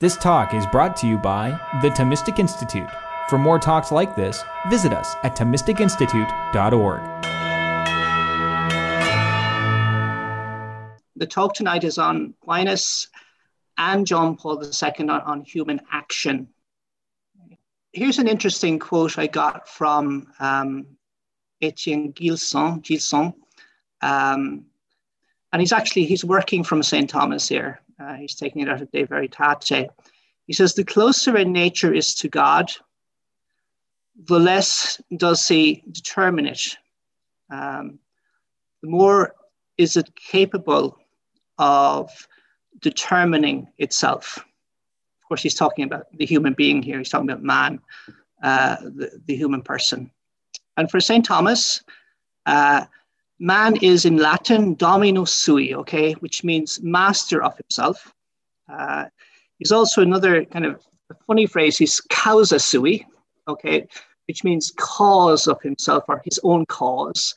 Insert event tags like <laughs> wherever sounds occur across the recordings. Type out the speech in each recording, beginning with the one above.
This talk is brought to you by the Thomistic Institute. For more talks like this, visit us at ThomisticInstitute.org. The talk tonight is on Aquinas and John Paul II on, human action. Here's an interesting quote I got from um, Etienne Gilson, Gilson um, and he's actually he's working from St. Thomas here. Uh, he's taking it out of De Veritate. He says, the closer a nature is to God, the less does he determine it. Um, the more is it capable of determining itself. Of course, he's talking about the human being here. He's talking about man, uh, the, the, human person. And for St. Thomas, uh, Man is in Latin dominus sui, okay, which means master of himself. Uh, he's also another kind of funny phrase, he's causa sui, okay, which means cause of himself or his own cause.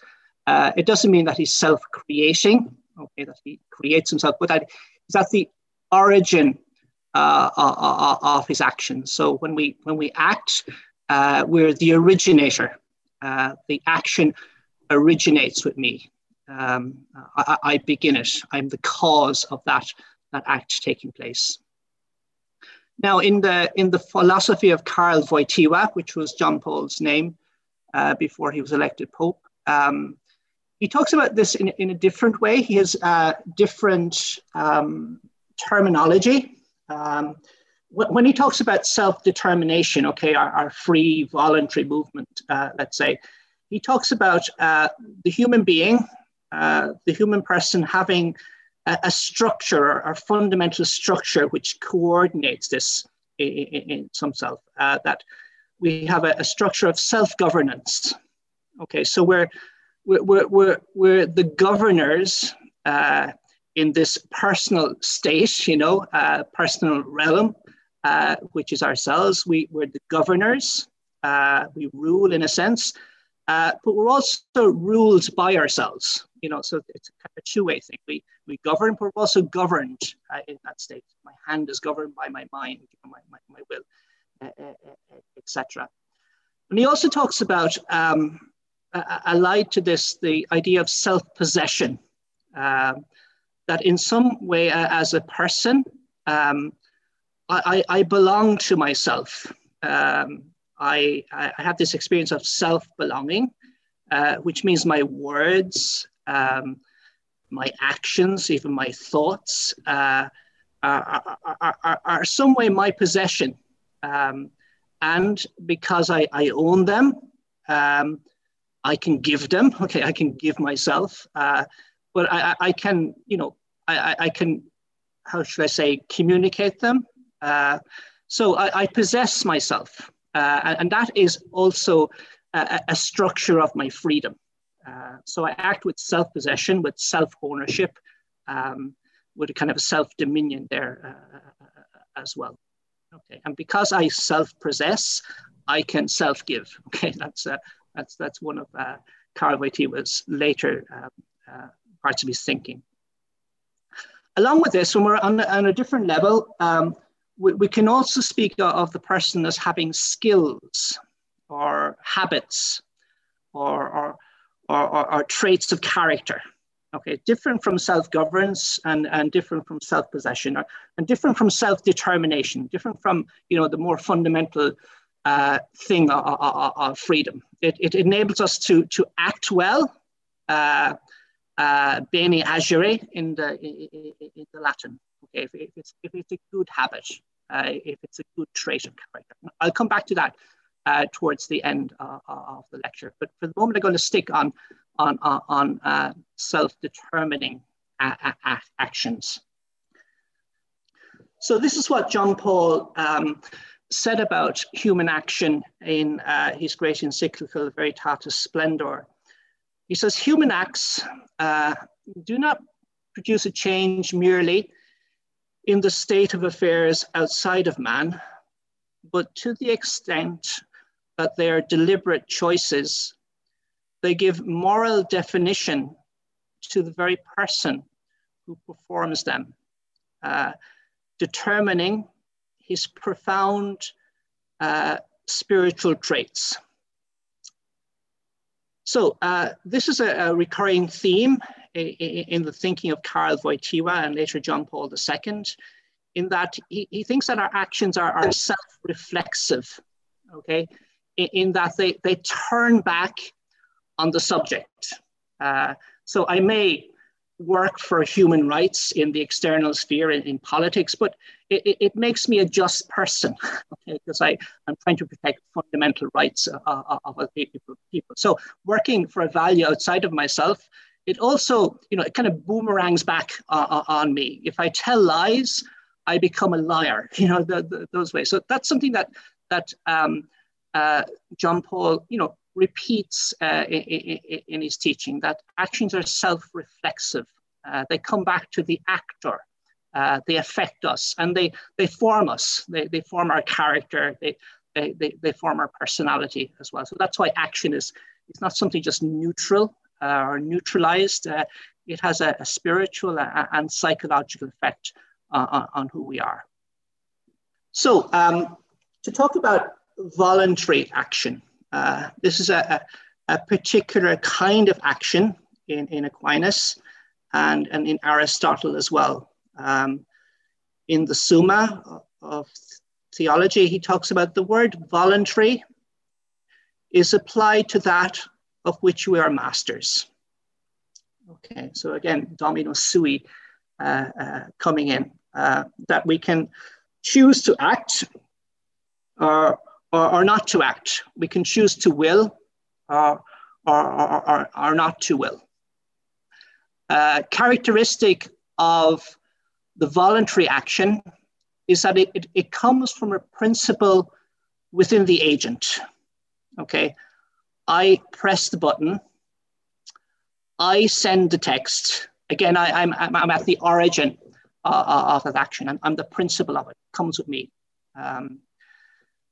Uh, it doesn't mean that he's self creating, okay, that he creates himself, but that is at the origin uh, of his actions. So when we when we act, uh, we're the originator. Uh, the action originates with me. Um, I, I, begin it. I'm the cause of that, that act taking place. Now, in the, in the philosophy of Karl Wojtyła, which was John Paul's name uh, before he was elected Pope, um, he talks about this in, in a different way. He has uh, different um, terminology. Um, when he talks about self-determination, okay, our, our, free voluntary movement, uh, let's say, he talks about uh, the human being, uh, the human person having a, a structure or fundamental structure which coordinates this in, in, in some self, uh, that we have a, a structure of self-governance. Okay, so we're, we're, we're, we're the governors uh, in this personal state, you know, uh, personal realm, uh, which is ourselves. We, we're the governors. We rule in a sense, uh, but we're also ruled by ourselves. You know, so it's a, kind of two-way thing. We we govern, but we're also governed uh, in that state. My hand is governed by my mind, my my, my will, uh, uh, uh etc. And he also talks about um, allied to this the idea of self-possession. Um, that in some way, as a person, um, I, I, belong to myself. Um, I, I have this experience of self belonging, uh, which means my words, um, my actions, even my thoughts uh, are, are, are, are, some way my possession. Um, and because I, I own them, um, I can give them. <laughs> Okay, I can give myself, uh, but I, I can, you know, I, I can, how should I say, communicate them. Uh, so I, I possess myself. Uh, and that is also a, a, structure of my freedom. Uh, so I act with self possession, with self ownership, um, with a kind of self dominion there uh, as well. Okay, and because I self possess, I can self give. <laughs> Okay, that's uh, that's that's one of uh, Wojtyła's later um, uh, parts of his thinking. Along with this, when we're on, on a different level, um, we, we can also speak of the person as having skills or habits or, or, or, or traits of character. Okay, different from self-governance and, and different from self-possession, and different from self-determination, different from you know the more fundamental uh, thing of, of, of, freedom. It, it enables us to, to act well, uh, uh, bene agere in the, in, the Latin, okay, if, it's, if it's a good habit if it's a good trait of character. I'll come back to that uh, towards the end uh, of the lecture. But for the moment, I'm going to stick on, on, on uh, self-determining actions. So this is what John Paul um, said about human action in uh, his great encyclical Veritatis Splendor. He says, human acts uh, do not produce a change merely in the state of affairs outside of man, but to the extent that they are deliberate choices, they give moral definition to the very person who performs them, uh, determining his profound uh, spiritual traits. So uh, this is a, a recurring theme in, the thinking of Karl Wojtyła and later John Paul II, in that he, he thinks that our actions are, are self-reflexive, okay, in, in, that they, they turn back on the subject. Uh, so I may work for human rights in the external sphere in, in politics, but it, it, makes me a just person <laughs> okay, because I, I'm trying to protect fundamental rights of, of people, people. So working for a value outside of myself, it also, you know, it kind of boomerangs back uh, on me. If I tell lies, I become a liar, <laughs> you know, the, the, those ways. So that's something that, that um, uh, John Paul, you know, repeats uh, in, in, in, his teaching that actions are self-reflexive. Uh, they come back to the actor. Uh, they affect us and they, they form us. They, they form our character. They, they, they, they form our personality as well. So that's why action is, is not something just neutral uh, or neutralized. Uh, it has a, a spiritual and psychological effect on, on who we are. So um, to talk about voluntary action, uh, this is a, a, a, particular kind of action in, in Aquinas and, and in Aristotle as well. Um, in the Summa of theology, he talks about the word voluntary is applied to that of which we are masters. Okay, so again, domino sui uh, uh, coming in, uh, that we can choose to act or or, or not to act. We can choose to will or, or, or, or not to will. Uh, characteristic of the voluntary action is that it, it, it, comes from a principle within the agent. Okay, I press the button, I send the text. Again, I, am I'm, I'm at the origin uh, of that action. I'm, I'm, the principle of it, it comes with me. Um,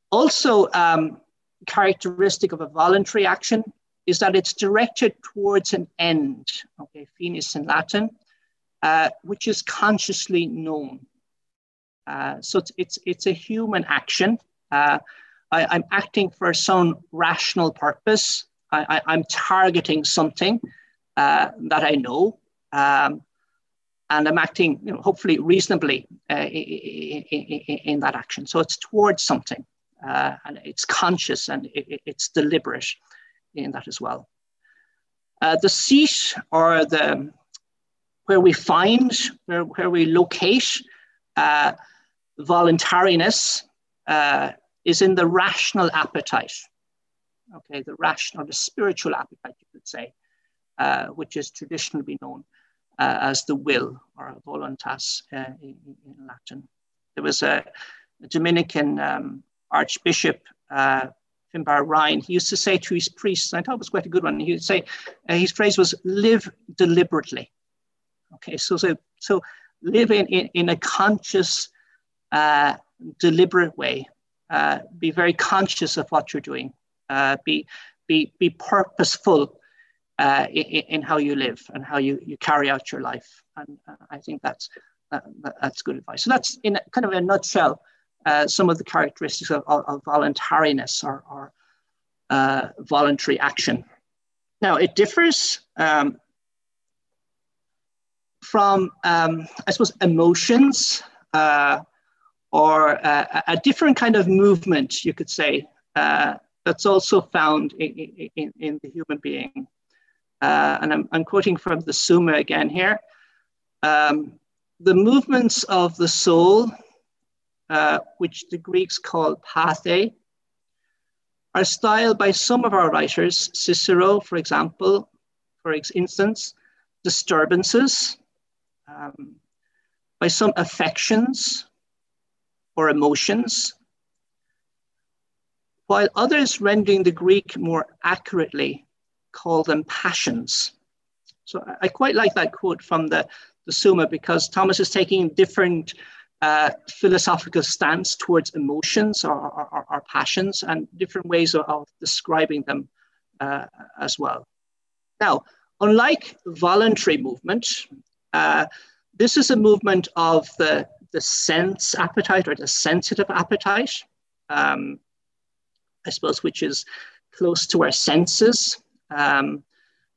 also, um, characteristic of a voluntary action is that it's directed towards an end, okay, finis in Latin, uh, which is consciously known. Uh, so it's, it's, it's a human action. I, am acting for some rational purpose. I, am targeting something uh, that I know. Um, and I'm acting, you know, hopefully reasonably uh, in, in, in, that action. So it's towards something uh, and it's conscious and it, it's deliberate in that as well. Uh, the seat or the where we find, where, where we locate uh, voluntariness uh, is in the rational appetite. Okay, the rational, the spiritual appetite, you could say, uh, which is traditionally known uh, as the will or voluntas in, in, Latin. There was a, a Dominican um, Archbishop uh, Finbar Ryan, he used to say to his priests, and I thought it was quite a good one. He would say, uh, his phrase was live deliberately. Okay, so so, so live in, in, in a conscious, uh, deliberate way. Uh, be very conscious of what you're doing. Uh, be, be, be purposeful uh, in, in, how you live and how you, you carry out your life. And uh, I think that's, uh, that's good advice. So that's in kind of a nutshell some of the characteristics of, of, of voluntariness or, or voluntary action. Now, it differs um, from, um, I suppose, emotions or a, a, different kind of movement, you could say, uh, that's also found in, in, in the human being. Uh, and I'm, I'm, quoting from the Summa again here. Um, the movements of the soul uh, which the Greeks call pathe, are styled by some of our writers, Cicero, for example, for instance, disturbances, um, by some affections or emotions, while others rendering the Greek more accurately call them passions. So I quite like that quote from the, the Summa because Thomas is taking different uh, philosophical stance towards emotions or, or, or, passions and different ways of, of describing them uh, as well. Now, unlike voluntary movement, uh, this is a movement of the the sense appetite or the sensitive appetite, um, I suppose, which is close to our senses, um,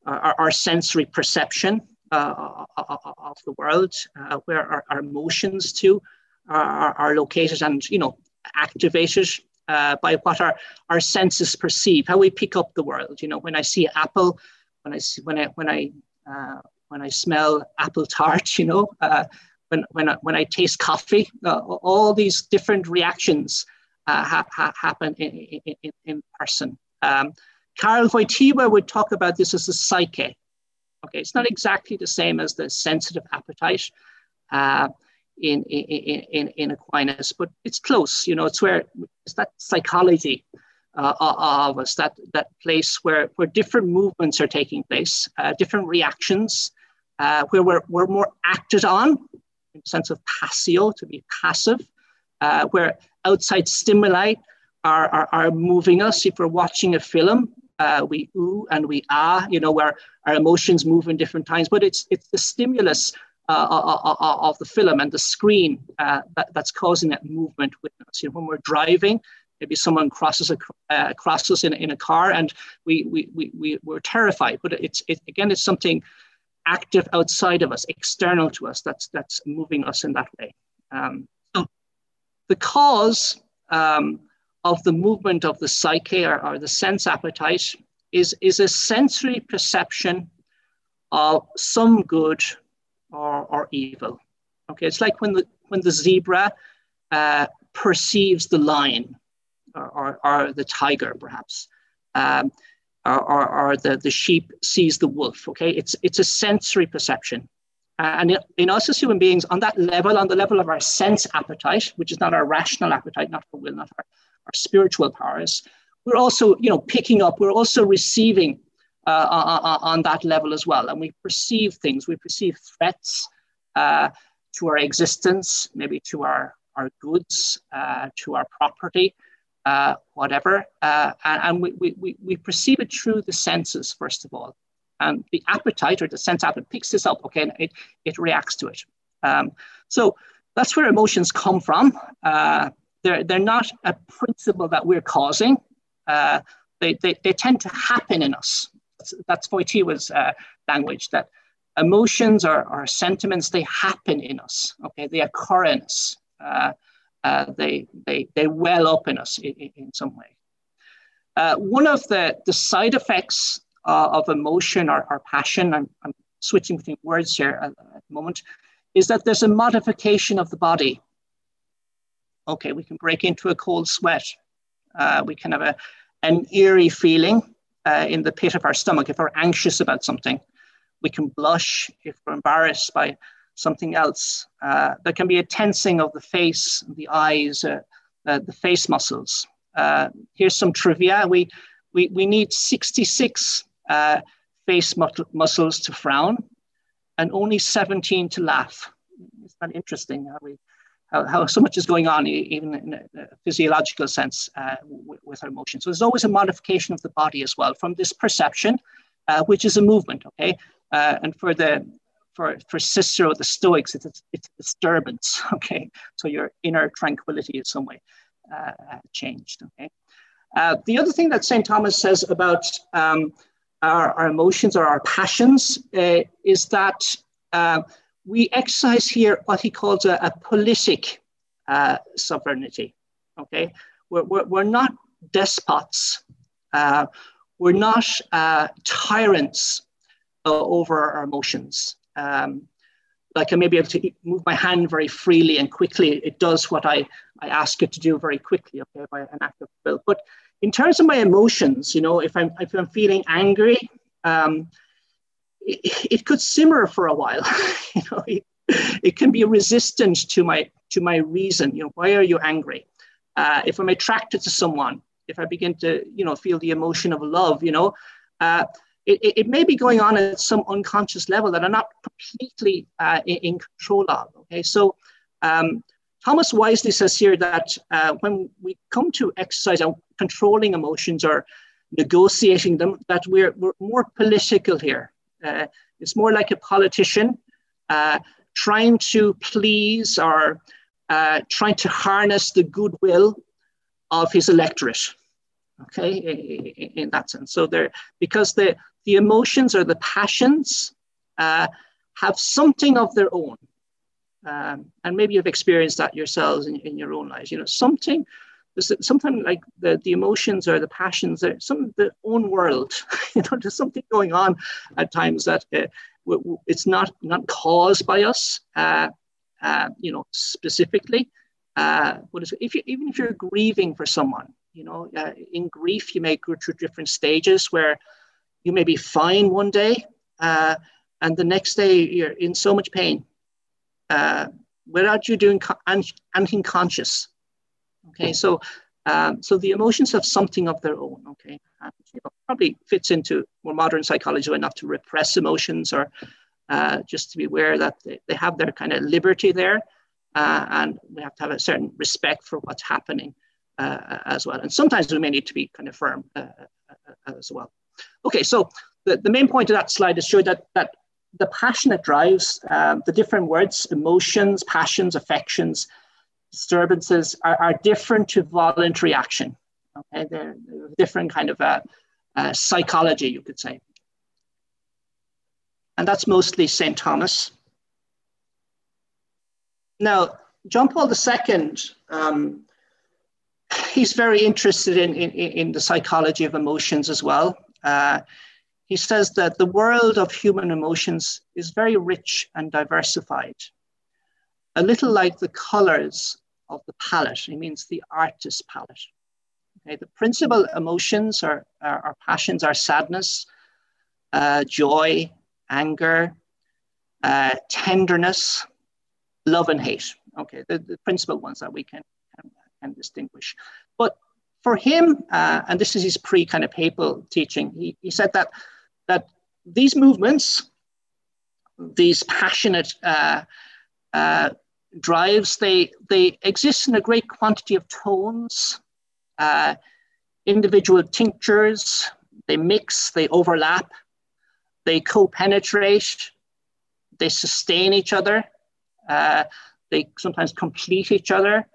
our, our, sensory perception uh, of the world, uh, where our, our, emotions too are, are, located and, you know, activated uh, by what our, our senses perceive, how we pick up the world. You know, when I see apple, when I see, when I, when I, uh, when I smell apple tart, <laughs> you know, uh, when, when, I, when I taste coffee, uh, all these different reactions uh, ha, ha, happen in, in, in person. Um, Karl Wojtyła would talk about this as the psyche. Okay, it's not exactly the same as the sensitive appetite uh, in, in, in, in Aquinas, but it's close. You know, it's where it's that psychology uh, of us, that, that place where, where different movements are taking place, uh, different reactions, uh, where we're, we're more acted on sense of passio, to be passive, uh, where outside stimuli are, are, are moving us. If we're watching a film, uh, we ooh and we ah, you know, where our emotions move in different times, but it's, it's the stimulus uh, uh, uh, of the film and the screen that, that's causing that movement with us. You know, when we're driving, maybe someone crosses a, uh, crosses in, in a car and we, we, we, we, we're terrified, but it's, it, again, it's something active outside of us, external to us, that's, that's moving us in that way. Um, so the cause um, of the movement of the psyche or, or the sense appetite is, is a sensory perception of some good or, or evil. Okay, it's like when the, when the zebra uh, perceives the lion or, or, or the tiger, perhaps, um, or, or, or, the, the sheep sees the wolf. Okay, it's, it's a sensory perception. Uh, and in us as human beings, on that level, on the level of our sense appetite, which is not our rational appetite, not our will, not our, our spiritual powers, we're also, you know, picking up, we're also receiving uh, on, on, that level as well. And we perceive things, we perceive threats uh, to our existence, maybe to our, our goods, uh, to our property, uh, whatever. Uh, and, and we, we, we perceive it through the senses, first of all. And the appetite or the sense appetite picks this up, okay, and it, it reacts to it. Um, so that's where emotions come from. Uh, they're, they're not a principle that we're causing. Uh, they, they, they tend to happen in us. That's, that's Wojtyła's uh, language, that emotions or, or sentiments, they happen in us, okay? They occur in us. Uh, uh, they, they, they well up in us in, in some way. Uh, one of the, the side effects uh, of emotion or, or passion, I'm, I'm, switching between words here at, at, the moment, is that there's a modification of the body. Okay, we can break into a cold sweat. Uh, we can have a, an eerie feeling uh, in the pit of our stomach if we're anxious about something. We can blush if we're embarrassed by something else. Uh, there can be a tensing of the face, the eyes, uh, uh the face muscles. Uh, here's some trivia. We, we, we need 66 uh, face muscles to frown and only 17 to laugh. Isn't that interesting? How, we, how, how so much is going on, even in a physiological sense, uh, with, with our emotions. So there's always a modification of the body as well from this perception, which is a movement, okay? And for the for, for Cicero, the Stoics, it's, it's a disturbance, <laughs> okay? So your inner tranquility is some way uh, changed, okay? Uh, the other thing that St. Thomas says about um, our, our, emotions or our passions uh, is that uh, we exercise here what he calls a, a politic uh, sovereignty, okay? We're, we're, we're not despots. Uh, we're not tyrants over our emotions um, like I may be able to move my hand very freely and quickly. It does what I, I ask it to do very quickly, okay, by an act of will. But in terms of my emotions, you know, if I'm, if I'm feeling angry, um, it, it, could simmer for a while. <laughs> you know, it, it, can be resistant to my, to my reason. You know, why are you angry? Uh, if I'm attracted to someone, if I begin to, you know, feel the emotion of love, you know, uh, it, it, may be going on at some unconscious level that I'm not completely uh, in, in, control of. Okay, so um, Thomas wisely says here that uh, when we come to exercise and controlling emotions or negotiating them, that we're, we're more political here. Uh, it's more like a politician uh, trying to please or uh, trying to harness the goodwill of his electorate. Okay, in that sense. So there, because the the emotions or the passions uh, have something of their own, um, and maybe you've experienced that yourselves in, in your own lives. You know, something sometimes like the, the emotions or the passions are some the own world <laughs> you know there's something going on at times that uh, it's not not caused by us uh, uh, you know specifically uh, what is if you even if you're grieving for someone you know uh, in grief you may go through different stages where you may be fine one day uh, and the next day you're in so much pain uh, without you doing co- anything conscious Okay, so um, so the emotions have something of their own. Okay, and, you know, probably fits into more modern psychology, not to repress emotions or uh, just to be aware that they, they have their kind of liberty there, uh, and we have to have a certain respect for what's happening uh, as well. And sometimes we may need to be kind of firm uh, uh, as well. Okay, so the, the main point of that slide is show that that the passionate drives um, the different words, emotions, passions, affections disturbances are, are different to voluntary action. Okay, they're, they're different kind of a, a psychology, you could say. And that's mostly St. Thomas. Now, John Paul II, um, he's very interested in, in, in, the psychology of emotions as well. Uh, he says that the world of human emotions is very rich and diversified, a little like the colors of the palette. He means the artist's palette. Okay, the principal emotions or, or, passions are sadness, uh, joy, anger, uh, tenderness, love and hate. Okay, the, the principal ones that we can, can, can distinguish. For him, uh, and this is his pre kind of papal teaching, he, he said that, that these movements, these passionate uh, uh, drives, they, they exist in a great quantity of tones, uh, individual tinctures, they mix, they overlap, they co-penetrate, they sustain each other, uh, they sometimes complete each other,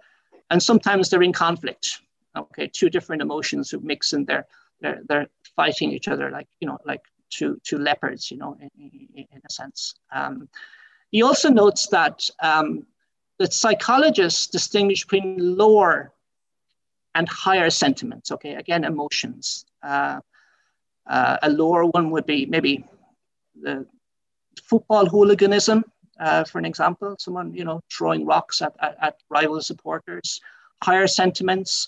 and sometimes they're in conflict. Okay, two different emotions who mix and they're, they're, they're fighting each other like, you know, like two, two leopards, you know, in, in, a sense. Um, he also notes that um, that psychologists distinguish between lower and higher sentiments. Okay, again, emotions. Uh, uh, a lower one would be maybe the football hooliganism, uh, for an example, someone you know throwing rocks at, at, at rival supporters. Higher sentiments,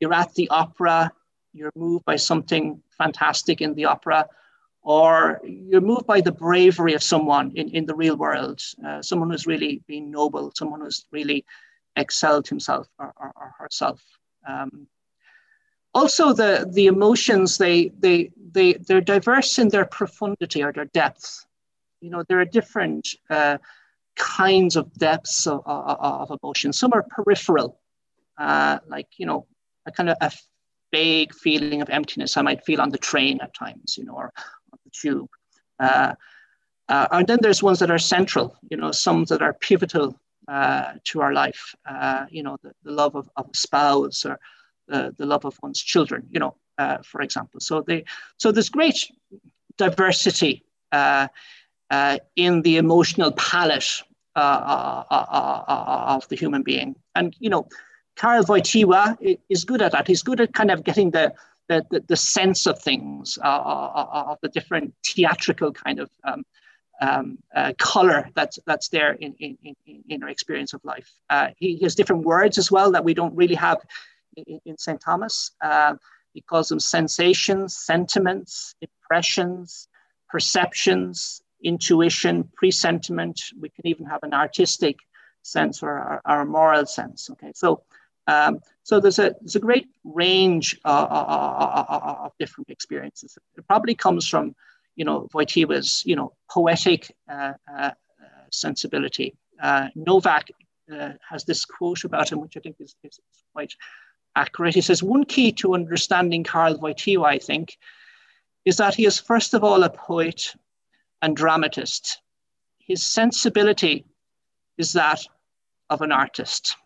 you're at the opera, you're moved by something fantastic in the opera or you're moved by the bravery of someone in, in the real world, uh, someone who's really been noble, someone who's really excelled himself or, or, or herself. Um, also, the, the emotions, they, they, they, they're diverse in their profundity or their depth. You know, there are different uh, kinds of depths of, of, of emotion. Some are peripheral, uh, like, you know, a kind of a vague feeling of emptiness I might feel on the train at times, you know, or, on the tube. Uh, uh, and then there's ones that are central, you know, some that are pivotal uh, to our life, uh, you know, the, the love of, of, a spouse or the, the love of one's children, you know, uh, for example. So they, so there's great diversity uh, in the emotional palette of the human being. And, you know, Karl Wojtyła is good at that. He's good at kind of getting the, the, the, the sense of things, uh, uh, uh, of the different theatrical kind of um, um, uh, color that's that's there in, in, in, in our experience of life. Uh, he, has different words as well that we don't really have in, in St. Thomas. Uh, he calls them sensations, sentiments, impressions, perceptions, intuition, presentiment. We can even have an artistic sense or, or, a moral sense. Okay, so um, so there's a, there's a great range uh, uh, uh, uh, of different experiences. It probably comes from, you know, Wojtyła's, you know, poetic uh, uh, sensibility. Novak has this quote about him, which I think is, is, quite accurate. He says, one key to understanding Karl Wojtyła, I think, is that he is first of all a poet and dramatist. His sensibility is that of an artist.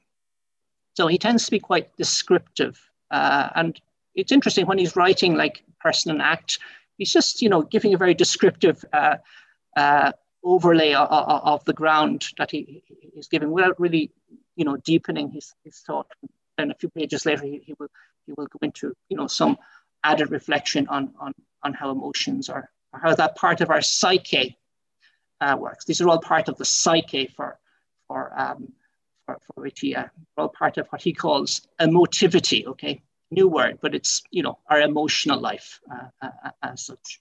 So he tends to be quite descriptive. Uh, and it's interesting when he's writing like person and act, he's just, you know, giving a very descriptive uh, uh, overlay of, of, the ground that he is giving without really, you know, deepening his, his thought. And a few pages later, he, he will he will go into, you know, some added reflection on, on, on how emotions are, or how that part of our psyche uh, works. These are all part of the psyche for, for, um, for, for Wojtyła, all part of what he calls emotivity, okay? New word, but it's, you know, our emotional life uh, uh, uh as such.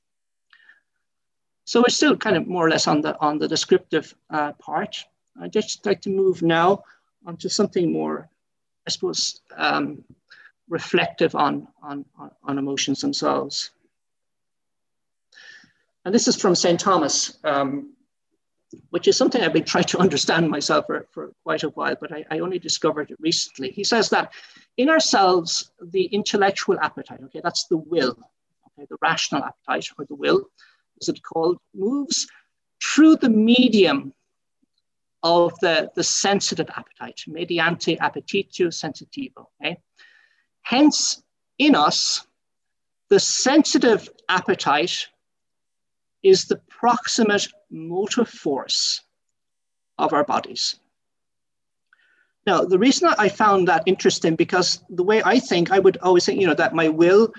So we're still kind of more or less on the, on the descriptive uh, part. I'd just like to move now onto something more, I suppose, um, reflective on, on, on emotions themselves. And this is from St. Thomas, um, which is something I've been trying to understand myself for, for quite a while, but I, I, only discovered it recently. He says that in ourselves, the intellectual appetite, okay, that's the will, okay, the rational appetite or the will, is it called, moves through the medium of the, the sensitive appetite, mediante appetitio sensitivo, okay? Hence, in us, the sensitive appetite is the proximate motive force of our bodies. Now, the reason I found that interesting because the way I think, I would always think, you know, that my will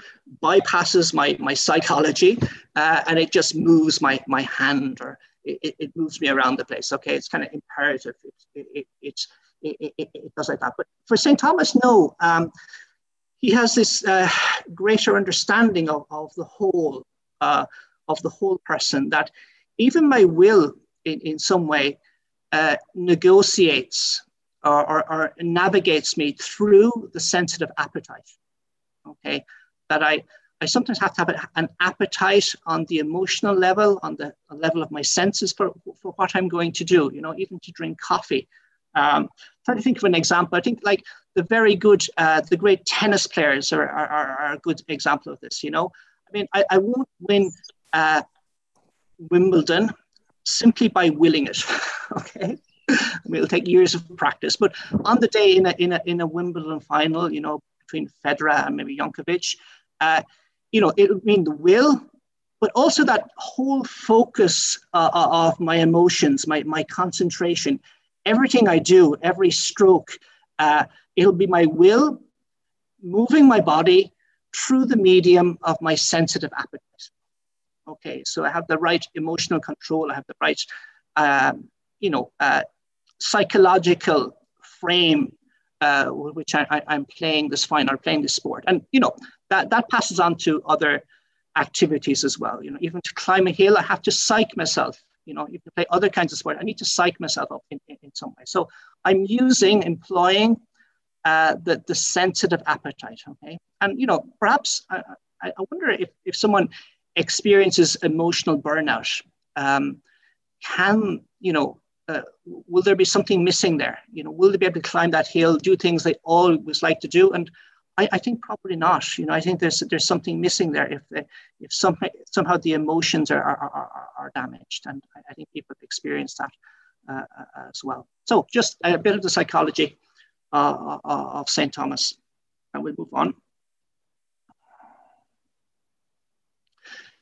bypasses my, my psychology uh, and it just moves my, my hand or it, it moves me around the place. Okay, it's kind of imperative. It, it, it, it, it, it, does like that. But for St. Thomas, no. Um, he has this uh, greater understanding of, of the whole, uh, of the whole person that even my will in, in some way uh, negotiates or, or, or, navigates me through the sensitive appetite. Okay, that I, I sometimes have to have an appetite on the emotional level, on the level of my senses for, for what I'm going to do, you know, even to drink coffee. Um, trying to think of an example. I think like the very good, uh, the great tennis players are, are, are, a good example of this. You know, I mean, I, I won't win uh, Wimbledon simply by willing it. <laughs> okay. I mean, it'll take years of practice, but on the day in a, in a, in a Wimbledon final, you know, between Federer and maybe Djokovic, uh, you know, it would mean the will, but also that whole focus uh, uh of my emotions, my, my concentration, everything I do, every stroke, uh, it'll be my will moving my body through the medium of my sensitive appetite. Okay, so I have the right emotional control, I have the right, um, you know, uh, psychological frame uh, which I, am playing this fine or playing this sport. And, you know, that, that passes on to other activities as well. You know, even to climb a hill, I have to psych myself you know, if you play other kinds of sport. I need to psych myself up in, in, in some way. So I'm using, employing uh, the, the sensitive appetite, okay? And, you know, perhaps I, I wonder if, if someone experiences emotional burnout, um, can, you know, uh, will there be something missing there? You know, will they be able to climb that hill, do things they always like to do? And I, I, think probably not. You know, I think there's there's something missing there if they, if somehow somehow the emotions are are, are, are damaged, and I, I, think people have experienced that uh, uh as well. So just a bit of the psychology uh, uh of Saint Thomas, and we'll move on.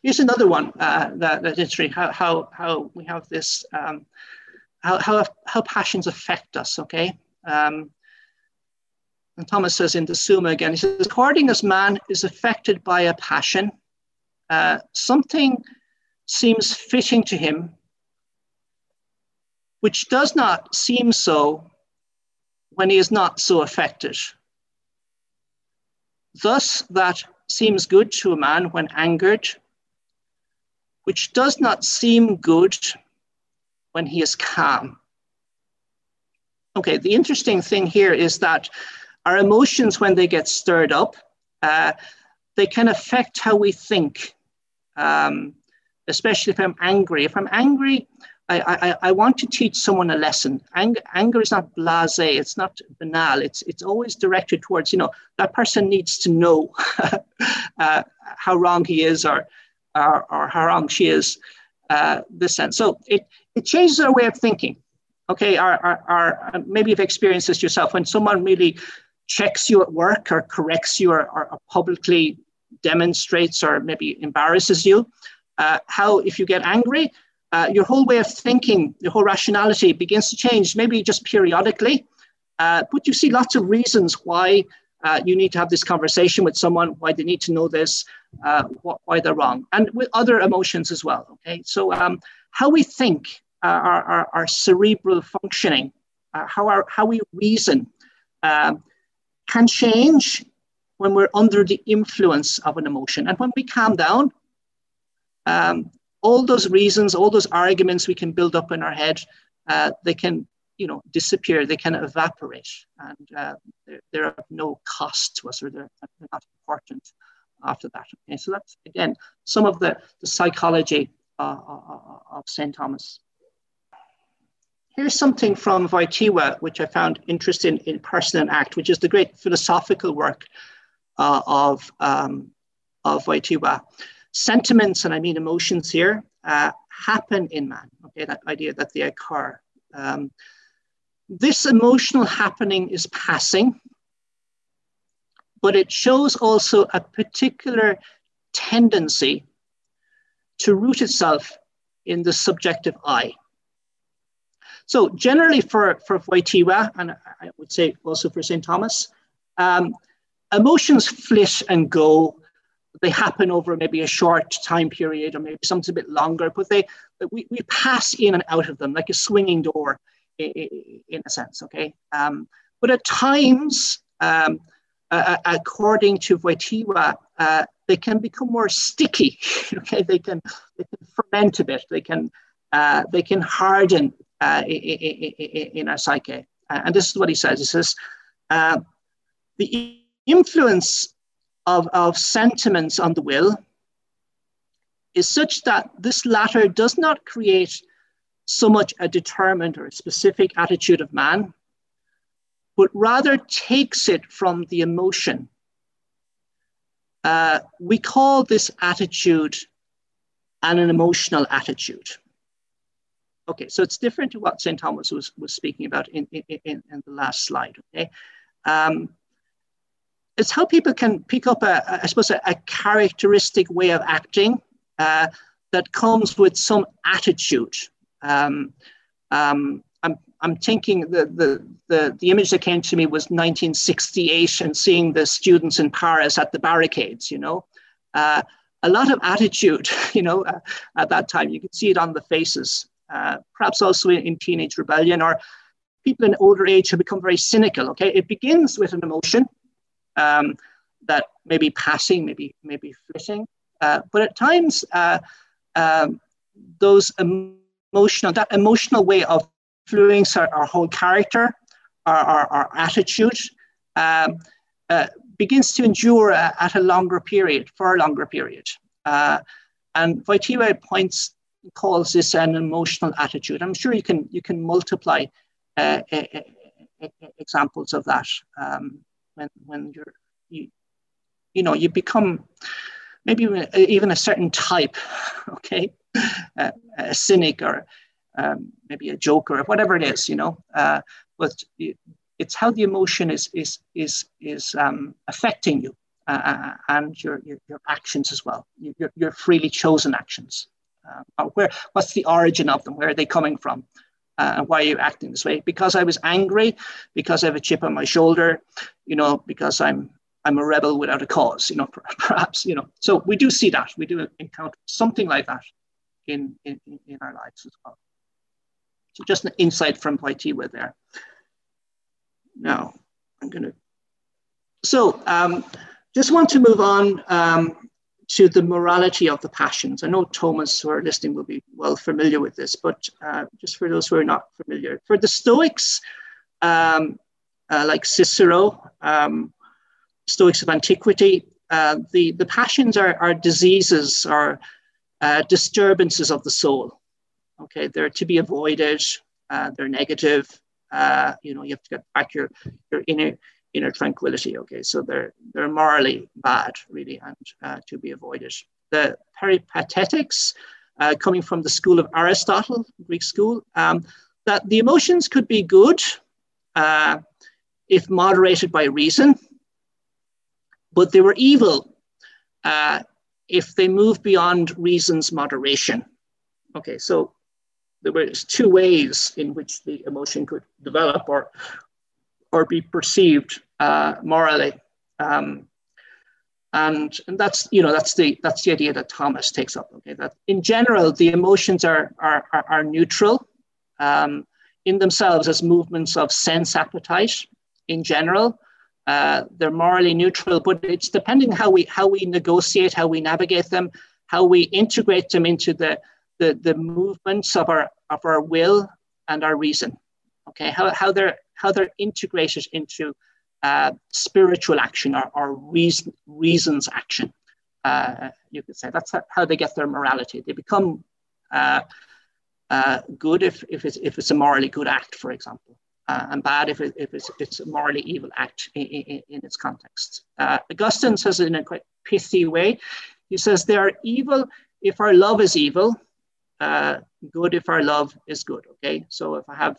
Here's another one uh, that, that interesting how, how how we have this um, how, how how passions affect us. Okay. Um, and Thomas says in the Summa again, he says, according as man is affected by a passion, uh, something seems fitting to him, which does not seem so when he is not so affected. Thus, that seems good to a man when angered, which does not seem good when he is calm. Okay, the interesting thing here is that our emotions, when they get stirred up, uh, they can affect how we think, um, especially if I'm angry. If I'm angry, I, I, I want to teach someone a lesson. Anger, anger is not blasé, it's not banal, it's, it's always directed towards, you know, that person needs to know <laughs> uh, how wrong he is or, or, how wrong she is, uh, this sense. So it, it changes our way of thinking. okay, are, are, are maybe you've experienced this yourself when someone really checks you at work or corrects you or, or publicly demonstrates or maybe embarrasses you. Uh, how, if you get angry, uh, your whole way of thinking, your whole rationality begins to change, maybe just periodically. Uh, but you see lots of reasons why uh, you need to have this conversation with someone, why they need to know this, uh, why they're wrong, and with other emotions as well. Okay, so um, how we think, uh, our, our, our, cerebral functioning, uh, how, our, how we reason um, can change when we're under the influence of an emotion. And when we calm down, um, all those reasons, all those arguments we can build up in our head, uh, they can, you know, disappear. They can evaporate, and uh, they're, they're, of no cost to us, or they're, they're not important after that. Okay, so that's again some of the, the psychology uh, uh, uh of St. Thomas. Here's something from Wojtyła, which I found interesting in Person and Act, which is the great philosophical work uh, of, um, of Wojtyła. Sentiments, and I mean emotions here, uh, happen in man. Okay, that idea that they occur. Um, this emotional happening is passing, but it shows also a particular tendency to root itself in the subjective I. So generally for, for Wojtyła, and I would say also for St. Thomas, um, emotions flit and go. They happen over maybe a short time period or maybe something a bit longer, but they we, we pass in and out of them like a swinging door in a sense, okay? Um, but at times, um, uh, according to Wojtyła, uh, they can become more sticky, <laughs> okay? They can, they can ferment a bit, they can, uh, they can harden uh, in our psyche. And this is what he says. He says, uh, the influence of, of sentiments on the will is such that this latter does not create so much a determined or a specific attitude of man, but rather takes it from the emotion. Uh, we call this attitude an, emotional attitude. Okay, so it's different to what St. Thomas was, was speaking about in, in, in, the last slide, okay? Um, it's how people can pick up, a, I suppose, a, a characteristic way of acting uh, that comes with some attitude. Um, um, I'm, I'm thinking the, the, the, the image that came to me was 1968 and seeing the students in Paris at the barricades, you know. Uh, a lot of attitude, <laughs> you know, uh, at that time. You could see it on the faces uh, perhaps also in, in, teenage rebellion, or people in older age have become very cynical. Okay, it begins with an emotion um, that may be passing, maybe maybe flitting, uh, but at times uh, um, those emotional that emotional way of influencing our, our whole character, our, our, our attitude. Um, uh, begins to endure uh, at a longer period, for a longer period. Uh, and Wojtyła points calls this an emotional attitude. I'm sure you can you can multiply uh, examples of that um, when when you're you you know you become maybe even a certain type, <laughs> okay, uh, a cynic or um, maybe a joker or whatever it is, you know. Uh, but it's how the emotion is is is is um, affecting you uh, uh and your, your, your actions as well, your, your freely chosen actions. Uh, where what's the origin of them? Where are they coming from? Uh, and why are you acting this way? Because i was angry because i have a chip on my shoulder you know because i'm i'm a rebel without a cause you know <laughs> perhaps you know. So we do see that. We do encounter something like that in in, in our lives as well so just an insight from Wojtyła there now i'm to so um, just want to move on um, to the morality of the passions. I know Thomists, who are listening, will be well familiar with this, but uh, just for those who are not familiar, for the Stoics, um, uh, like Cicero, um, Stoics of antiquity, uh, the, the passions are, are diseases or uh, disturbances of the soul. Okay, they're to be avoided, uh, they're negative. Uh, you know, you have to get back your, your inner inner tranquility. Okay, so they're they're morally bad, really, and uh, to be avoided. The peripatetics, uh, coming from the school of Aristotle, Greek school, um, that the emotions could be good uh, if moderated by reason, but they were evil if they move beyond reason's moderation. Okay, so there were two ways in which the emotion could develop or, or be perceived uh, morally. Um, and, and that's you know that's the that's the idea that Thomas takes up. Okay, that in general the emotions are are, are, are neutral um, in themselves as movements of sense appetite. In general, uh, they're morally neutral, but it's depending how we how we negotiate, how we navigate them, how we integrate them into the the, the movements of our of our will and our reason. Okay, how, how they're how they're integrated into uh, spiritual action or, or reason, reasons action. Uh, you could say that's how they get their morality. They become uh, uh, good if, if, it's, if it's a morally good act, for example, uh, and bad if, it, if it's, it's a morally evil act in, in, in its context. Uh, Augustine says in a quite pithy way. He says they are evil if our love is evil, good if our love is good. Okay, so if I have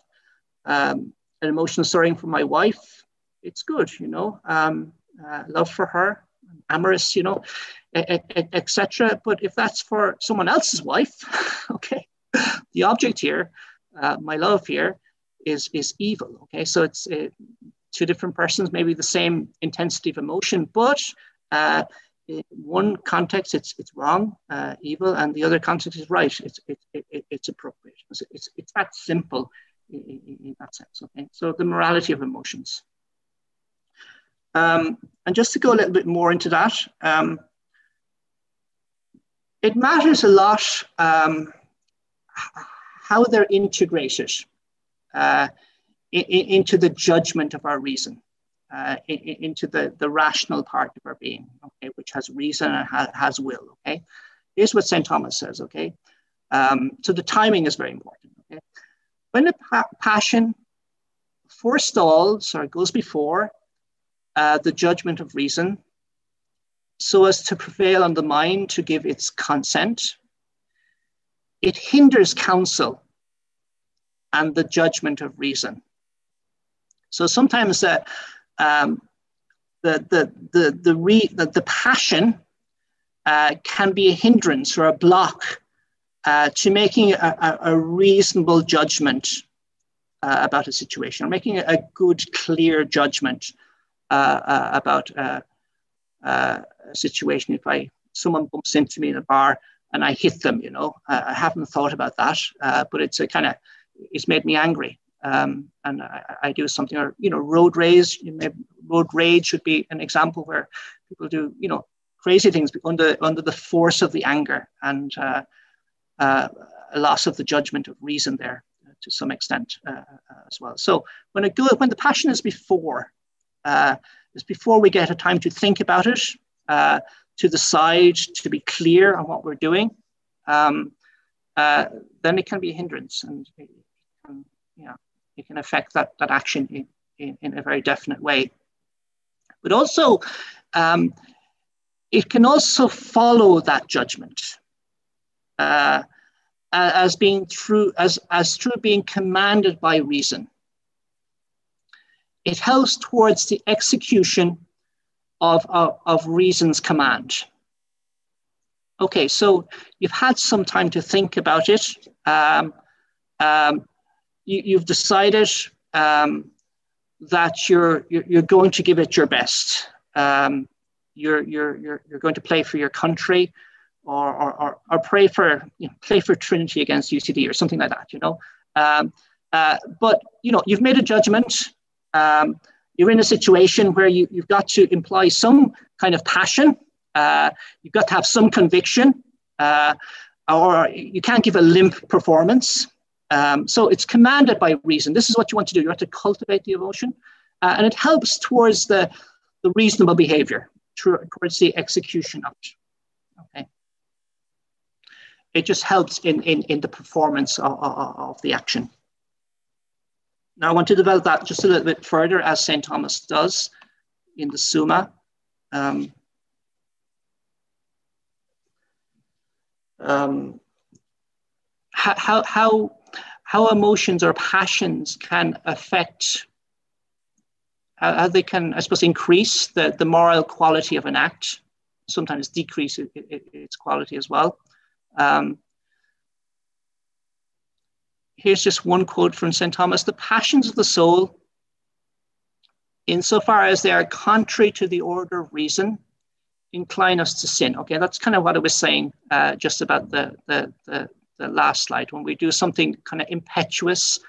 um, an emotional stirring for my wife, it's good, you know, um, uh, love for her, amorous, you know, etc. But if that's for someone else's wife, <laughs> okay, the object here, uh, my love here, is is evil. Okay, so it's uh, two different persons, maybe the same intensity of emotion, but uh, in one context it's it's wrong, uh, evil, and the other context is right. It's it, it, it's appropriate. It's, it's, it's that simple in, in, in that sense. Okay, so the morality of emotions. Um, and just to go a little bit more into that, um, it matters a lot um, how they're integrated uh, in, into the judgment of our reason, uh, in, into the, the rational part of our being, okay, which has reason and ha has will, okay? Here's what St. Thomas says, okay? Um, so the timing is very important, okay? When the pa passion forestalls or goes before uh, the judgment of reason so as to prevail on the mind to give its consent. It hinders counsel and the judgment of reason. So sometimes uh, um, the, the, the, the, re, the, the passion uh, can be a hindrance or a block uh, to making a, a, reasonable judgment uh, about a situation or making a good, clear judgment uh, uh, about a situation if I someone bumps into me in a bar and I hit them, you know, I haven't thought about that, but it's a kind of it's made me angry. Um, and I, I, do something or you know road rage road rage should be an example where people do you know crazy things under under the force of the anger and uh, uh, a loss of the judgment of reason there to some extent uh, as well so when it go when the passion is before uh, is before we get a time to think about it, uh, to decide, to be clear on what we're doing, um, uh, then it can be a hindrance and you know, it can affect that, that action in, in, in a very definite way. But also, um, it can also follow that judgment uh, as being true, as, as true being commanded by reason it helps towards the execution of, of, of reason's command. Okay, so you've had some time to think about it. Um, um, you, have decided um, that you're, you're, going to give it your best. Um, you're, you're, you're, you're going to play for your country or, or, or, or pray for, you know, play for Trinity against UCD or something like that, you know. Um, uh, but, you know, you've made a judgment um, you're in a situation where you, you've got to imply some kind of passion, uh, you've got to have some conviction, uh, or you can't give a limp performance. Um, so it's commanded by reason. This is what you want to do. You have to cultivate the emotion, uh, and it helps towards the, the reasonable behavior, towards the execution of it. Okay. It just helps in, in, in the performance of, of, of the action. Now I want to develop that just a little bit further as St. Thomas does in the Summa. Um, um, how, how, how emotions or passions can affect how they can, I suppose, increase the, the moral quality of an act, sometimes decrease it, it, its quality as well. Um, here's just one quote from St. Thomas The passions of the soul, insofar as they are contrary to the order of reason, incline us to sin. Okay, that's kind of what I was saying uh, just about the, the, the, the last slide. When we do something kind of impetuous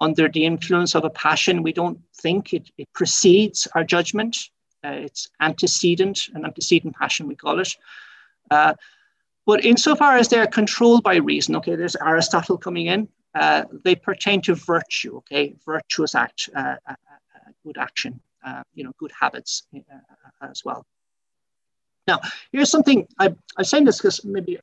under the influence of a passion, we don't think it, it precedes our judgment. Uh, it's antecedent, an antecedent passion, we call it. Uh, but insofar as they're controlled by reason, okay, there's Aristotle coming in, uh, they pertain to virtue, okay, virtuous act, uh, uh, uh, good action, you know, good habits as well. Now, here's something I, I'm saying this because maybe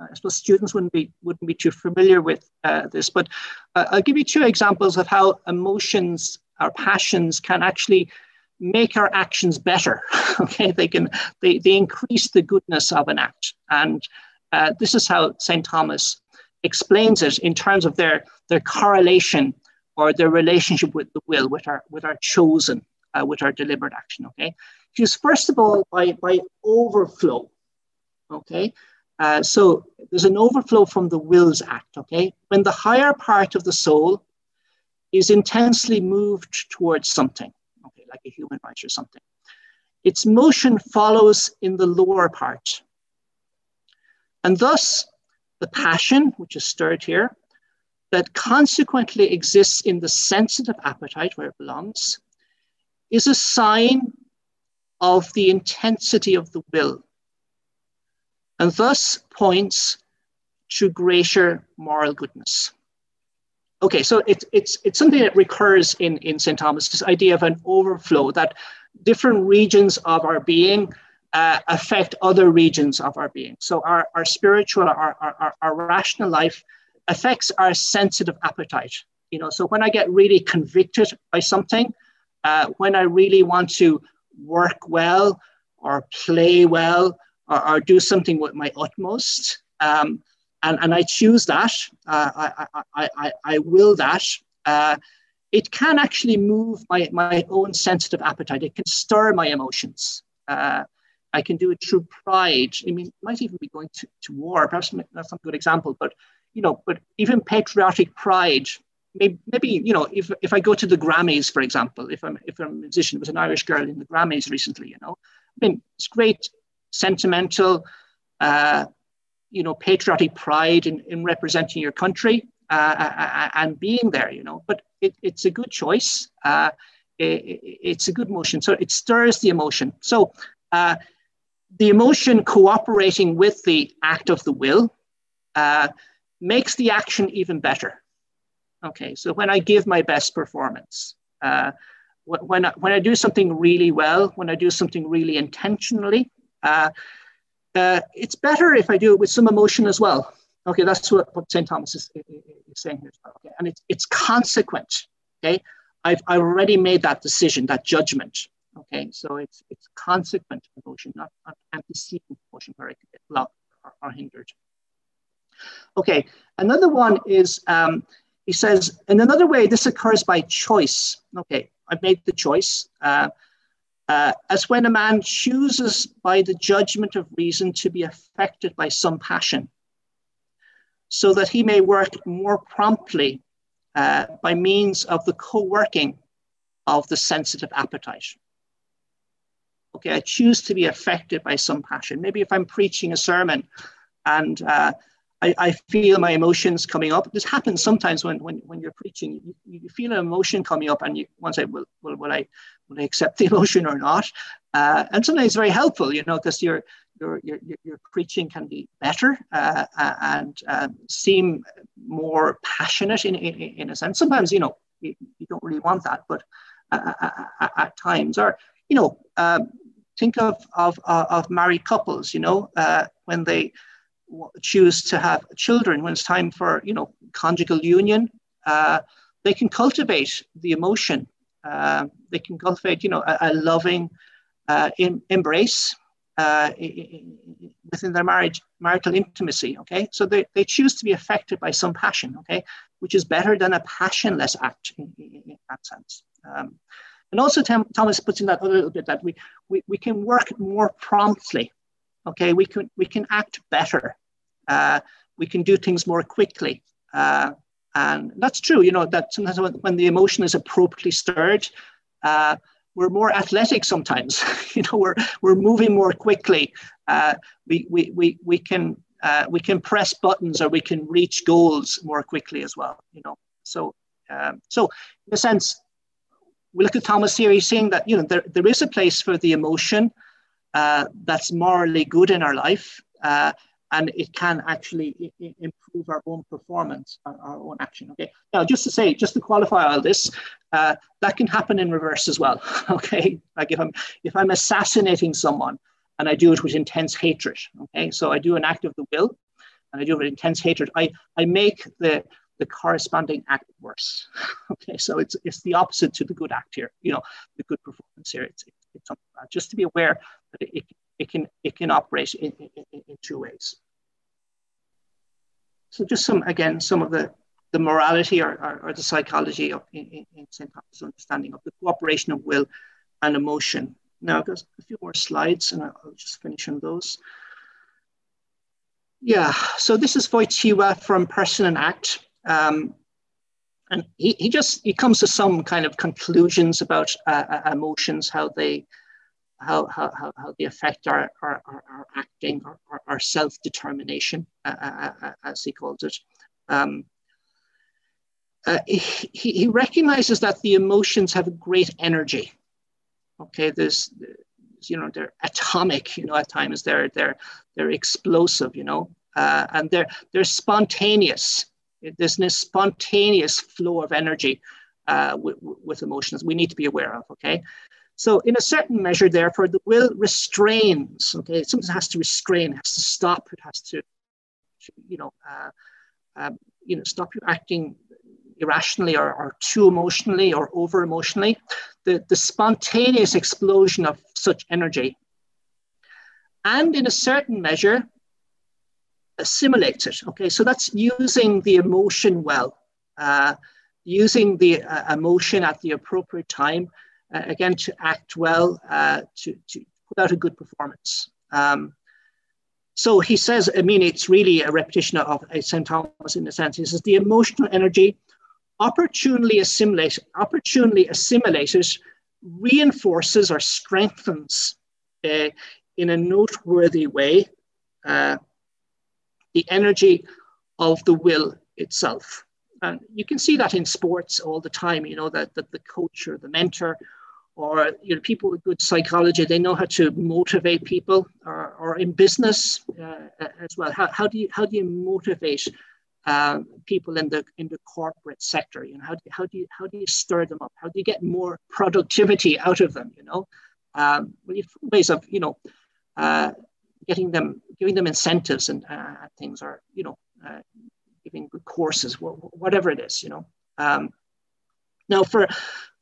I suppose students wouldn't be wouldn't be too familiar with uh, this, but uh, I'll give you two examples of how emotions, our passions, can actually make our actions better. <laughs> okay, they can they, they increase the goodness of an act, and uh, this is how Saint Thomas explains it in terms of their their correlation or their relationship with the will, with our with our chosen, uh, with our deliberate action. Okay, because first of all by by overflow. Okay, uh, so there's an overflow from the wills act, okay? When the higher part of the soul is intensely moved towards something, okay, like a human right or something, its motion follows in the lower part. And thus, the passion, which is stirred here, that consequently exists in the sensitive appetite where it belongs, is a sign of the intensity of the will and thus points to greater moral goodness. Okay, so it, it's, it's something that recurs in, in St. Thomas, this idea of an overflow, that different regions of our being uh, affect other regions of our being. So our, our spiritual, our, our, our rational life affects our sensitive appetite. You know, so when I get really convicted by something, uh, when I really want to work well or play well or, or do something with my utmost. Um, and, and I choose that, uh, I, I, I, I will that. Uh, it can actually move my, my own sensitive appetite. It can stir my emotions. Uh, I can do it through pride. I mean, might even be going to, to war. Perhaps that's not a good example, but you know, but even patriotic pride. Maybe, maybe you know, if, if I go to the Grammys, for example, if I'm if I'm a musician, there was an Irish girl in the Grammys recently. You know, I mean, it's great sentimental, uh, you know, patriotic pride in, in representing your country uh, uh, uh and being there, you know. But it, it's a good choice. Uh, it, it's a good motion. So it stirs the emotion. So uh, the emotion cooperating with the act of the will makes the action even better. Okay, so when I give my best performance, when I, when I do something really well, when I do something really intentionally, uh, uh, it's better if I do it with some emotion as well. Okay, that's what, what St. Thomas is, is, saying here. Okay, and it's, it's consequent. Okay, I've, already made that decision, that judgment. Okay, so it's it's consequent emotion, not, not antecedent emotion where it blocked or, or hindered. Okay, another one is um, he says, in another way, this occurs by choice. Okay, I've made the choice. Uh, uh, as when a man chooses by the judgment of reason to be affected by some passion, so that he may work more promptly uh, by means of the co working of the sensitive appetite. Okay, I choose to be affected by some passion. Maybe if I'm preaching a sermon and uh, I, I, feel my emotions coming up. This happens sometimes when, when, when you're preaching. You, you feel an emotion coming up, and you once I will, will, will I I accept the <laughs> emotion or not? Uh, and sometimes it's very helpful, you know, because your, your your your preaching can be better uh, and um, seem more passionate in, in, in a sense. Sometimes, you know, you, you don't really want that, but uh, uh, uh at times, or you know, um, think of of of married couples, you know, when they choose to have children when it's time for you know conjugal union uh, they can cultivate the emotion uh, they can cultivate you know a, a loving uh, in, embrace uh, within their marriage, marital intimacy. Okay, so they, they choose to be affected by some passion. Okay, which is better than a passionless act in, in, in that sense. Um, and also, Thomas puts in that a little bit that we, we, we can work more promptly. Okay, we can we can act better. Uh, we can do things more quickly. Uh, and that's true, you know, that sometimes when, when the emotion is appropriately stirred, uh, we're more athletic sometimes. <laughs> you know, we're, we're moving more quickly. Uh, we, we, we, we, can, uh, we can press buttons or we can reach goals more quickly as well, you know. So, um, so in a sense, we look at Thomas here, he's saying that, you know, there, there is a place for the emotion uh, that's morally good in our life. And it can actually improve our own performance, our, own action. Okay. Now, just to say, just to qualify all this, uh, that can happen in reverse as well. <laughs> Okay. Like if I'm if I'm assassinating someone and I do it with intense hatred. Okay. So I do an act of the will, and I do it with intense hatred. I I make the the corresponding act worse. <laughs> okay. So it's it's the opposite to the good act here. You know, the good performance here. It's it's, it's something bad. Just to be aware that it, it can it can operate in, in, in two ways. So just some again some of the the morality or, or, or the psychology of in, in St. Thomas' understanding of the cooperation of will and emotion. Now got a few more slides and I'll just finish on those. Yeah, so this is Wojtyła from Person and Act. Um, and he, he just he comes to some kind of conclusions about uh, uh emotions, how they how, how, how they affect our, our, our acting, our, our self-determination, uh, uh, uh, as he calls it. Um, uh, he, he recognizes that the emotions have great energy. Okay, there's, you know, they're atomic, you know, at times they're, they're, they're explosive, you know, uh, and they're, they're spontaneous. There's this spontaneous flow of energy uh, with, with emotions we need to be aware of, okay? So in a certain measure, therefore, the will restrains, okay? Something has to restrain, has to stop, it has to, you know, uh, uh, you know, stop you acting irrationally or, or too emotionally or over emotionally. The, the spontaneous explosion of such energy. And in a certain measure, assimilate it. Okay, so that's using the emotion well, uh, using the uh, emotion at the appropriate time uh, again, to act well, uh, to, to put out a good performance. Um, so he says, I mean, it's really a repetition of St. Thomas in a sense. He says, the emotional energy opportunely assimilated, opportunely reinforces or strengthens uh, in a noteworthy way uh, the energy of the will itself. And you can see that in sports all the time, you know, that, that the coach or the mentor or you know, people with good psychology, they know how to motivate people, or, or in business uh, as well. How, how, do you how do you motivate uh, people in the in the corporate sector? You know, how do you, how do you how do you stir them up? How do you get more productivity out of them? You know, um, ways of you know uh, getting them giving them incentives and uh, things, or you know, uh, giving good courses, whatever it is. You know. Um, now, for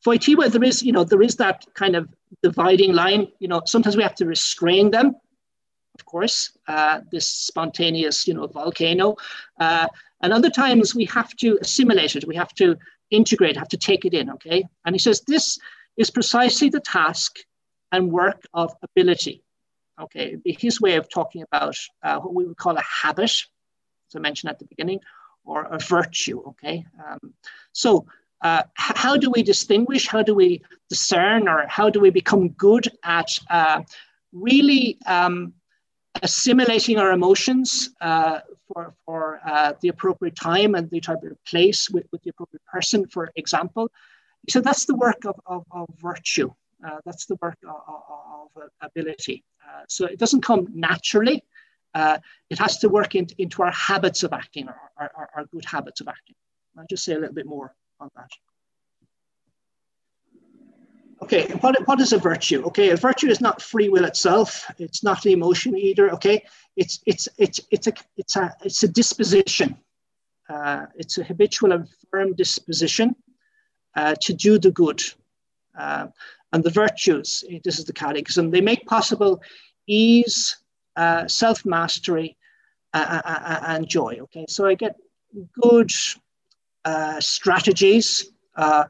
Wojtyła, there is, you know, there is that kind of dividing line. You know, sometimes we have to restrain them, of course, uh, this spontaneous, you know, volcano. Uh, and other times we have to assimilate it. We have to integrate, have to take it in, okay? And he says this is precisely the task and work of ability. Okay, his way of talking about uh, what we would call a habit, as I mentioned at the beginning, or a virtue, okay? Um, so uh, how do we distinguish? How do we discern, or how do we become good at uh, really um, assimilating our emotions uh, for, for uh, the appropriate time and the appropriate place with, with the appropriate person, for example? So that's the work of, of, of virtue. Uh, that's the work of, of ability. Uh, so it doesn't come naturally. it has to work in, into our habits of acting, our, our, our good habits of acting. I'll just say a little bit more on that. Okay, what, what is a virtue? Okay, a virtue is not free will itself. It's not emotion either. Okay, it's it's it's it's a it's a it's a disposition. Uh, it's a habitual and firm disposition uh, to do the good. Uh, and the virtues, this is the catechism, they make possible ease, uh, self mastery, uh, uh, and joy. Okay, so I get good strategies of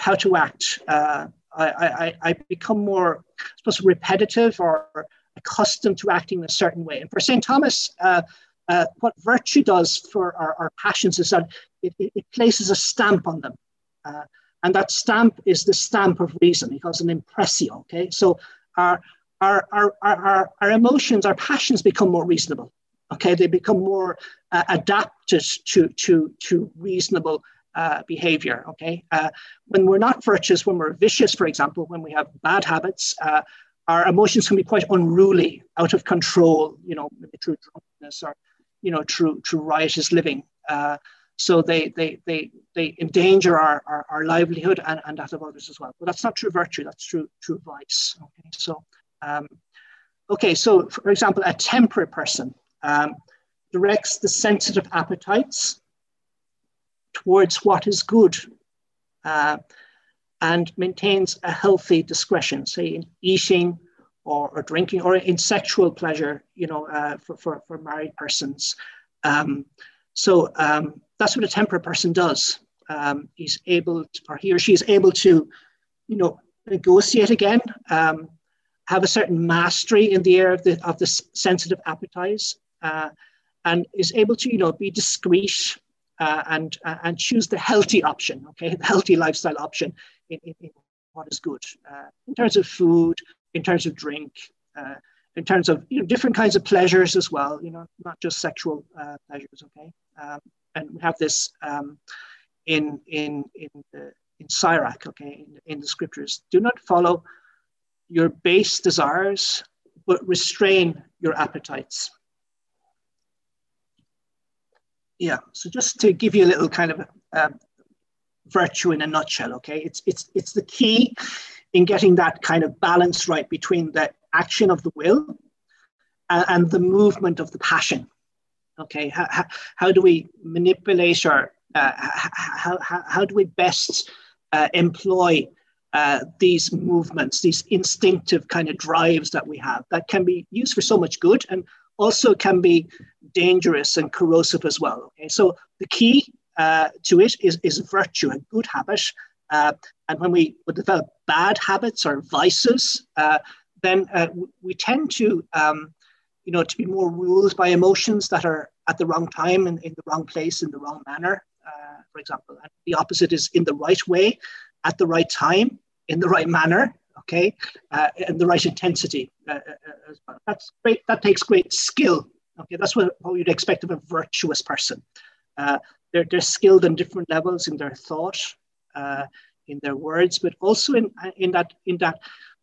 how to act. I, I, I become more, I suppose, repetitive or accustomed to acting a certain way. And for St. Thomas, uh, uh, what virtue does for our, our passions is that it, it, it, places a stamp on them. Uh, and that stamp is the stamp of reason. He calls an impressio. Okay, so our, our, our, our, our emotions, our passions become more reasonable. Okay, they become more uh, adapted to, to, to reasonable uh, behavior. Okay, uh, when we're not virtuous, when we're vicious, for example, when we have bad habits, uh, our emotions can be quite unruly, out of control. You know, maybe through drunkenness or you know through through riotous living. Uh, so they they they they endanger our, our, our, livelihood and, and that of others as well. But that's not true virtue. That's true true vice. Okay, so um, okay, so for example, a temperate person um, directs the sensitive appetites towards what is good uh, and maintains a healthy discretion, say in eating or, or drinking or in sexual pleasure, you know, uh, for, for, for married persons. Um, so um, that's what a temperate person does. Um, he's able, to, or he or she is able to, you know, negotiate again, um, have a certain mastery in the area of the, of the sensitive appetites, uh, and is able to, you know, be discreet uh, and uh, and choose the healthy option, okay, the healthy lifestyle option in, in, in what is good uh, in terms of food, in terms of drink, uh, in terms of you know different kinds of pleasures as well. You know, not just sexual uh, pleasures, okay. Um, and we have this um, in in in the in Sirach, okay, in, in the scriptures. Do not follow your base desires, but restrain your appetites yeah so just to give you a little kind of uh, virtue in a nutshell okay? It's it's it's the key in getting that kind of balance right between the action of the will and, and the movement of the passion okay? How, how, how do we manipulate or uh, how, how, how do we best uh, employ uh, these movements, these instinctive kind of drives that we have that can be used for so much good and also can be dangerous and corrosive as well. Okay, so the key uh, to it is, is virtue, a good habit. Uh, and when we develop bad habits or vices, uh, then uh, we tend to, um, you know, to be more ruled by emotions that are at the wrong time and in the wrong place in the wrong manner. Uh, for example, and the opposite is in the right way, at the right time, in the right manner okay, uh, and the right intensity. Uh, uh, that's great. That takes great skill. Okay, that's what, what you'd expect of a virtuous person. Uh, they're, they're skilled in different levels in their thought, uh, in their words, but also in, in that in that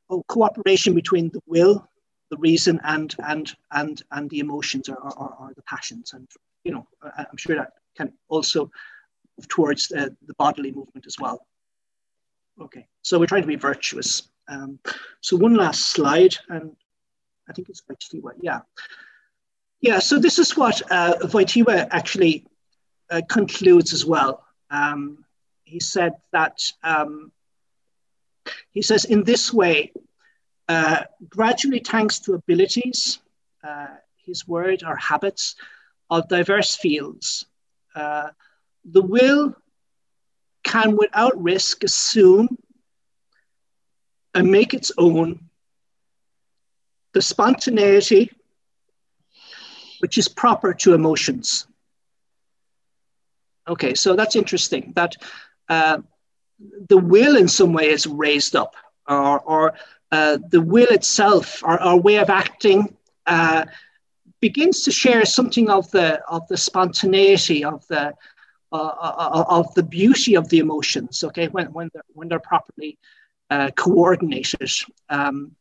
oh, cooperation between the will, the reason, and and and and the emotions or, or, or the passions. And you know, I'm sure that can also towards the, the bodily movement as well. Okay, so we're trying to be virtuous. Um, so one last slide, and I think it's Wojtyła, yeah. Yeah, so this is what uh, Wojtyła actually uh, concludes as well. Um, he said that, um, he says, in this way, uh, gradually thanks to abilities, uh, his word or habits of diverse fields, uh, the will can without risk assume and make its own the spontaneity which is proper to emotions. Okay, so that's interesting that uh, the will in some way is raised up, or, or uh, the will itself, our, our way of acting, uh, begins to share something of the of the spontaneity of the uh, uh, of the beauty of the emotions. Okay, when when they're when they're properly uh, coordinated. Um,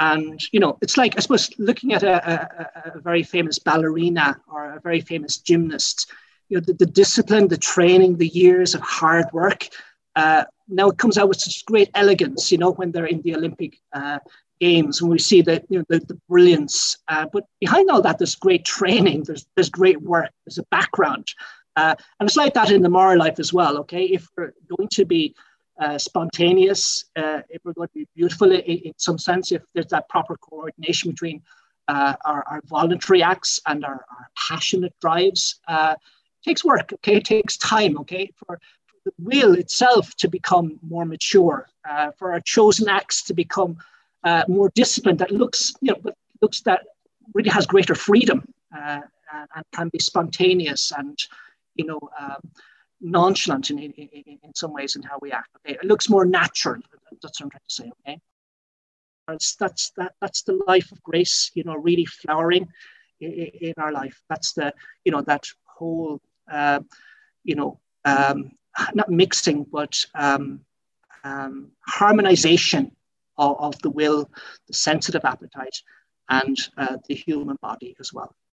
and you know, it's like I suppose looking at a, a, a, very famous ballerina or a very famous gymnast. You know, the, the discipline, the training, the years of hard work. Uh, now it comes out with such great elegance. You know, when they're in the Olympic uh, games, when we see the you know the, the brilliance. Uh, but behind all that, there's great training. There's there's great work. There's a background, uh, and it's like that in the moral life as well. Okay, if we're going to be uh, spontaneous, uh, going to be beautiful in, in, some sense, if there's that proper coordination between uh, our, our, voluntary acts and our, our passionate drives. Uh, it takes work, okay? It takes time, okay? For, for the will itself to become more mature, uh, for our chosen acts to become more disciplined, that looks, you know, looks that really has greater freedom and, and, can be spontaneous and, you know, um, nonchalant in, in, in, some ways in how we act. Okay, it looks more natural. That's what I'm trying to say. Okay, that's that's that that's the life of grace. You know, really flowering in, in our life. That's the you know that whole uh, you know um, not mixing but um, um, harmonization of, of, the will, the sensitive appetite, and uh, the human body as well.